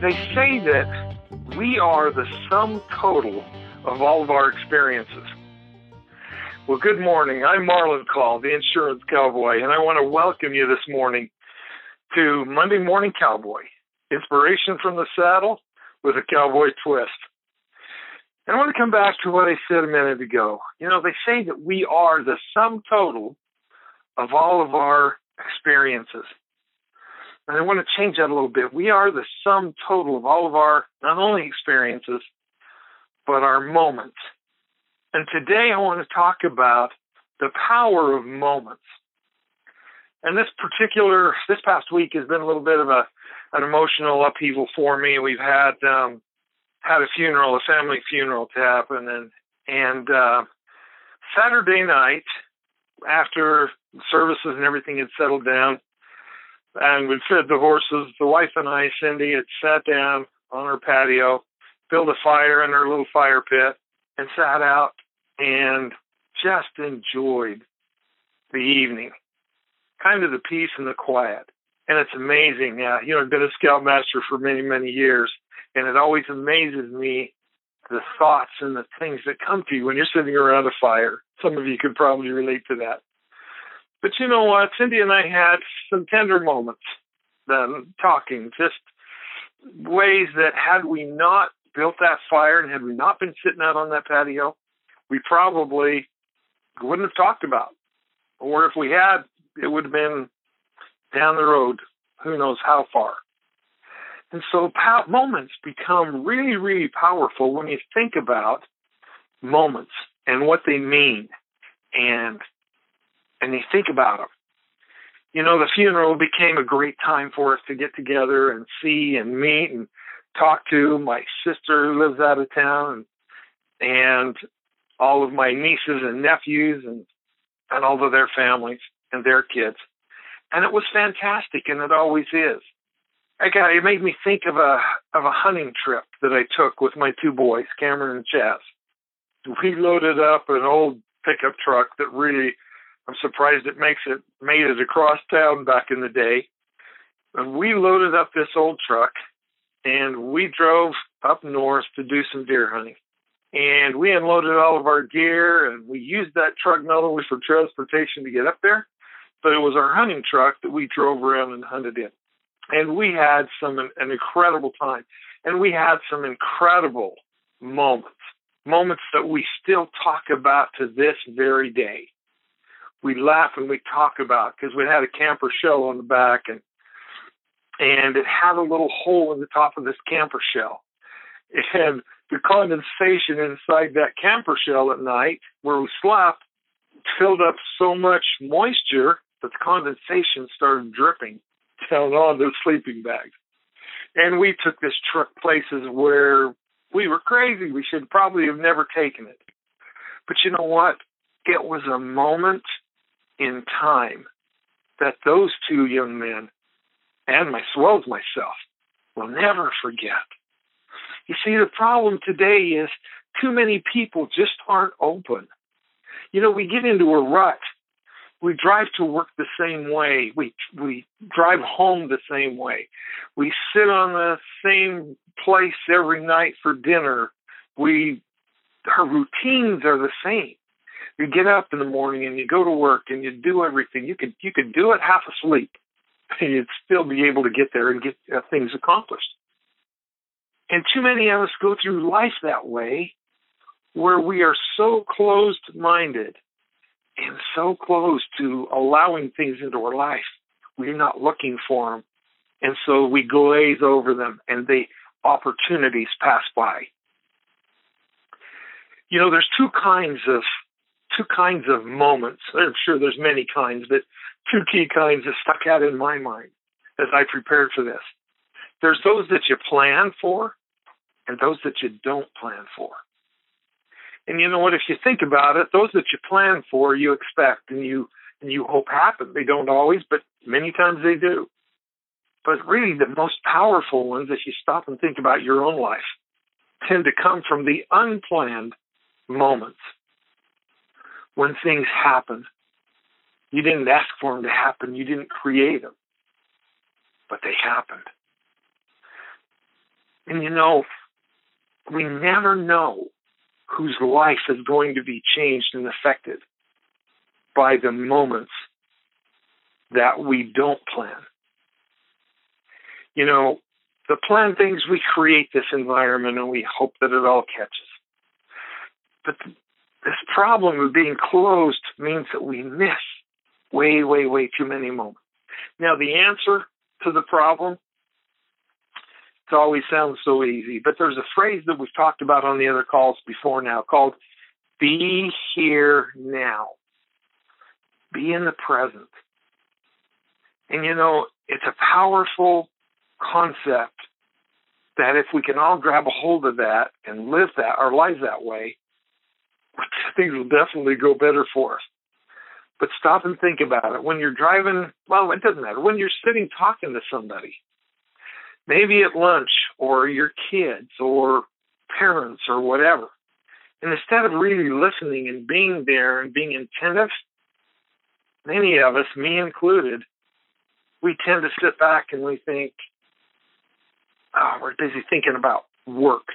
They say that we are the sum total of all of our experiences. Well, good morning. I'm Marlon Call, the insurance cowboy, and I want to welcome you this morning to Monday Morning Cowboy Inspiration from the Saddle with a Cowboy Twist. And I want to come back to what I said a minute ago. You know, they say that we are the sum total of all of our experiences. And I want to change that a little bit. We are the sum total of all of our not only experiences, but our moments. And today I want to talk about the power of moments. And this particular, this past week has been a little bit of a, an emotional upheaval for me. We've had, um, had a funeral, a family funeral to happen, and and uh, Saturday night, after services and everything had settled down, and we'd fed the horses, the wife and I, Cindy, had sat down on her patio, built a fire in her little fire pit, and sat out and just enjoyed the evening, kind of the peace and the quiet. And it's amazing. Uh, you know, I've been a scoutmaster for many, many years, and it always amazes me the thoughts and the things that come to you when you're sitting around a fire. Some of you could probably relate to that. But you know what? Cindy and I had some tender moments then talking, just ways that had we not built that fire and had we not been sitting out on that patio, we probably wouldn't have talked about. Or if we had, it would have been down the road, who knows how far. And so moments become really, really powerful when you think about moments and what they mean and and you think about them. You know, the funeral became a great time for us to get together and see and meet and talk to my sister who lives out of town and, and all of my nieces and nephews and and all of their families and their kids. And it was fantastic and it always is. I got it made me think of a of a hunting trip that I took with my two boys, Cameron and Chaz. We loaded up an old pickup truck that really I'm surprised it makes it made it across town back in the day. And we loaded up this old truck and we drove up north to do some deer hunting. And we unloaded all of our gear and we used that truck not only for transportation to get up there, but it was our hunting truck that we drove around and hunted in. And we had some an incredible time. And we had some incredible moments, moments that we still talk about to this very day we laugh and we talk about because we had a camper shell on the back and and it had a little hole in the top of this camper shell. And the condensation inside that camper shell at night where we slept filled up so much moisture that the condensation started dripping down on those sleeping bags. And we took this truck places where we were crazy. We should probably have never taken it. But you know what? It was a moment in time that those two young men and my, as well as myself will never forget. You see, the problem today is too many people just aren't open. You know, we get into a rut. We drive to work the same way. We we drive home the same way. We sit on the same place every night for dinner. We our routines are the same you get up in the morning and you go to work and you do everything. You could you could do it half asleep, and you'd still be able to get there and get uh, things accomplished. And too many of us go through life that way, where we are so closed minded and so close to allowing things into our life. We're not looking for them. And so we glaze over them and the opportunities pass by. You know, there's two kinds of two kinds of moments. I'm sure there's many kinds, but two key kinds that stuck out in my mind as I prepared for this. There's those that you plan for and those that you don't plan for. And you know what? If you think about it, those that you plan for, you expect and you and you hope happen. They don't always, but many times they do. But really, the most powerful ones, if you stop and think about your own life, tend to come from the unplanned moments when things happen. You didn't ask for them to happen, you didn't create them, but they happened. And you know, we never know whose life is going to be changed and affected by the moments that we don't plan. You know, the plan things, we create this environment and we hope that it all catches. But this problem of being closed means that we miss way, way, way too many moments. Now, the answer to the problem, it always sounds so easy, but there's a phrase that we've talked about on the other calls before now called be here now. Be in the present. And you know, it's a powerful concept that if we can all grab a hold of that and live that our lives that way, things will definitely go better for us. But stop and think about it. When you're driving, well, it doesn't matter. When you're sitting talking to somebody, maybe at lunch or your kids or parents or whatever, and instead of really listening and being there and being attentive, many of us, me included, we tend to sit back and we think, oh, we're busy thinking about work.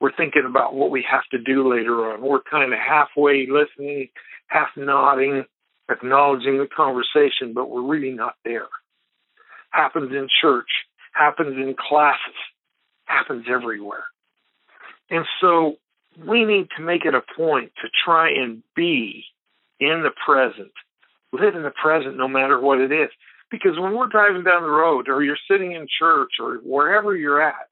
We're thinking about what we have to do later on. We're kind of halfway listening, half nodding, acknowledging the conversation, but we're really not there. Happens in church, happens in classes, happens everywhere. And so we need to make it a point to try and be in the present, live in the present no matter what it is. Because when we're driving down the road or you're sitting in church or wherever you're at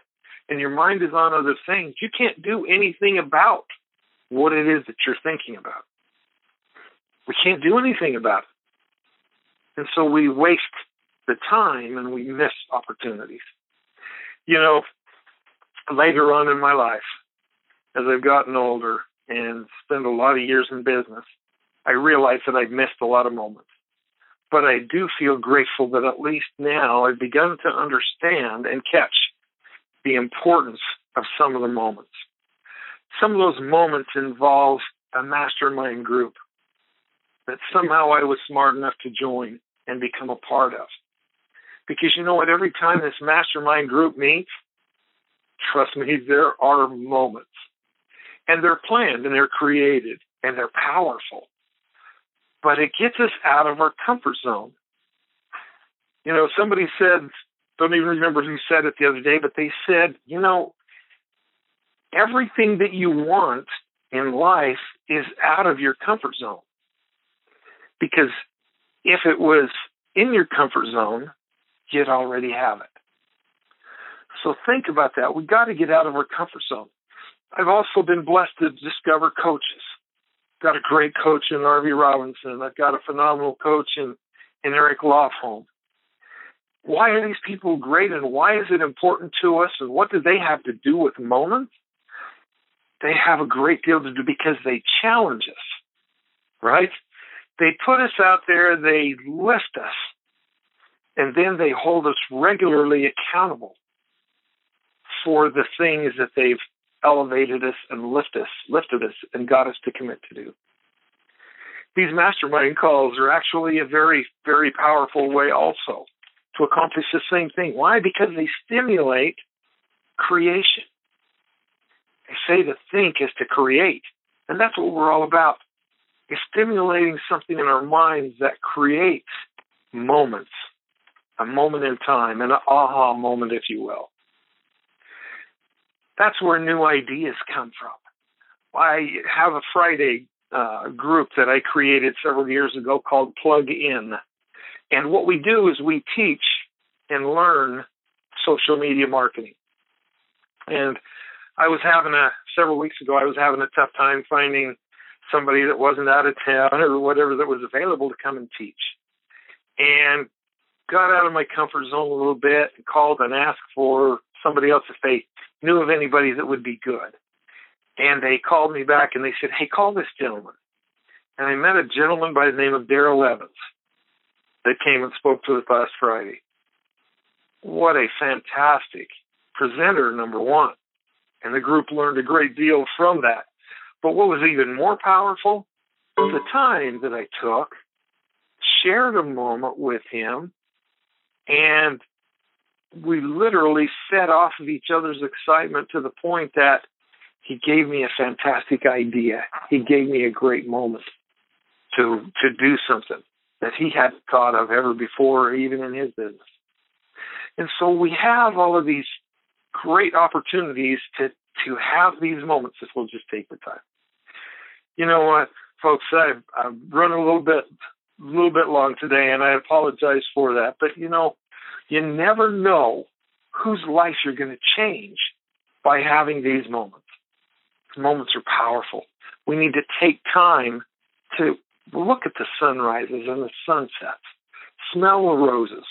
and your mind is on other things, you can't do anything about what it is that you're thinking about. We can't do anything about it. And so we waste the time and we miss opportunities. You know, later on in my life, as I've gotten older and spent a lot of years in business, I realize that I've missed a lot of moments but I do feel grateful that at least now I've begun to understand and catch the importance of some of the moments. Some of those moments involve a mastermind group that somehow I was smart enough to join and become a part of. Because you know what? Every time this mastermind group meets, trust me, there are moments. And they're planned and they're created and they're powerful but it gets us out of our comfort zone. You know, somebody said, don't even remember who said it the other day, but they said, you know, everything that you want in life is out of your comfort zone. Because if it was in your comfort zone, you'd already have it. So think about that. We got to get out of our comfort zone. I've also been blessed to discover coaches got a great coach in Harvey Robinson. I've got a phenomenal coach in, in Eric Lofholm. Why are these people great and why is it important to us and what do they have to do with moments? They have a great deal to do because they challenge us, right? They put us out there, they lift us, and then they hold us regularly accountable for the things that they've elevated us and lifted us, lifted us and got us to commit to do. These mastermind calls are actually a very, very powerful way also to accomplish the same thing. Why? Because they stimulate creation. They say to think is to create. And that's what we're all about. Is stimulating something in our minds that creates moments, a moment in time, an aha moment, if you will. That's where new ideas come from. I have a Friday uh, group that I created several years ago called Plug In. And what we do is we teach and learn social media marketing. And I was having a, several weeks ago, I was having a tough time finding somebody that wasn't out of town or whatever that was available to come and teach. And got out of my comfort zone a little bit and called and asked for somebody else if they knew of anybody that would be good. And they called me back and they said, Hey, call this gentleman. And I met a gentleman by the name of Daryl Evans that came and spoke to us last Friday. What a fantastic presenter, number one. And the group learned a great deal from that. But what was even more powerful, the time that I took, shared a moment with him, and we literally fed off of each other's excitement to the point that he gave me a fantastic idea. He gave me a great moment to to do something that he hadn't thought of ever before, even in his business. And so we have all of these great opportunities to to have these moments if we'll just take the time. You know what, folks? I've, I've run a little bit a little bit long today, and I apologize for that. But you know, you never know whose life you're going to change by having these moments. Moments are powerful. We need to take time to look at the sunrises and the sunsets, smell the roses.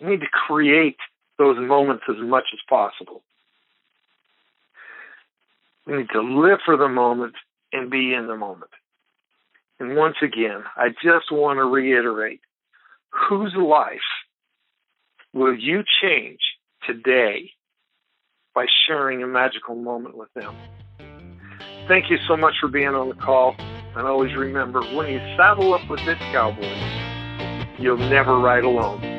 We need to create those moments as much as possible. We need to live for the moment and be in the moment. And once again, I just want to reiterate whose life will you change today by sharing a magical moment with them? Thank you so much for being on the call. And always remember when you saddle up with this cowboy, you'll never ride alone.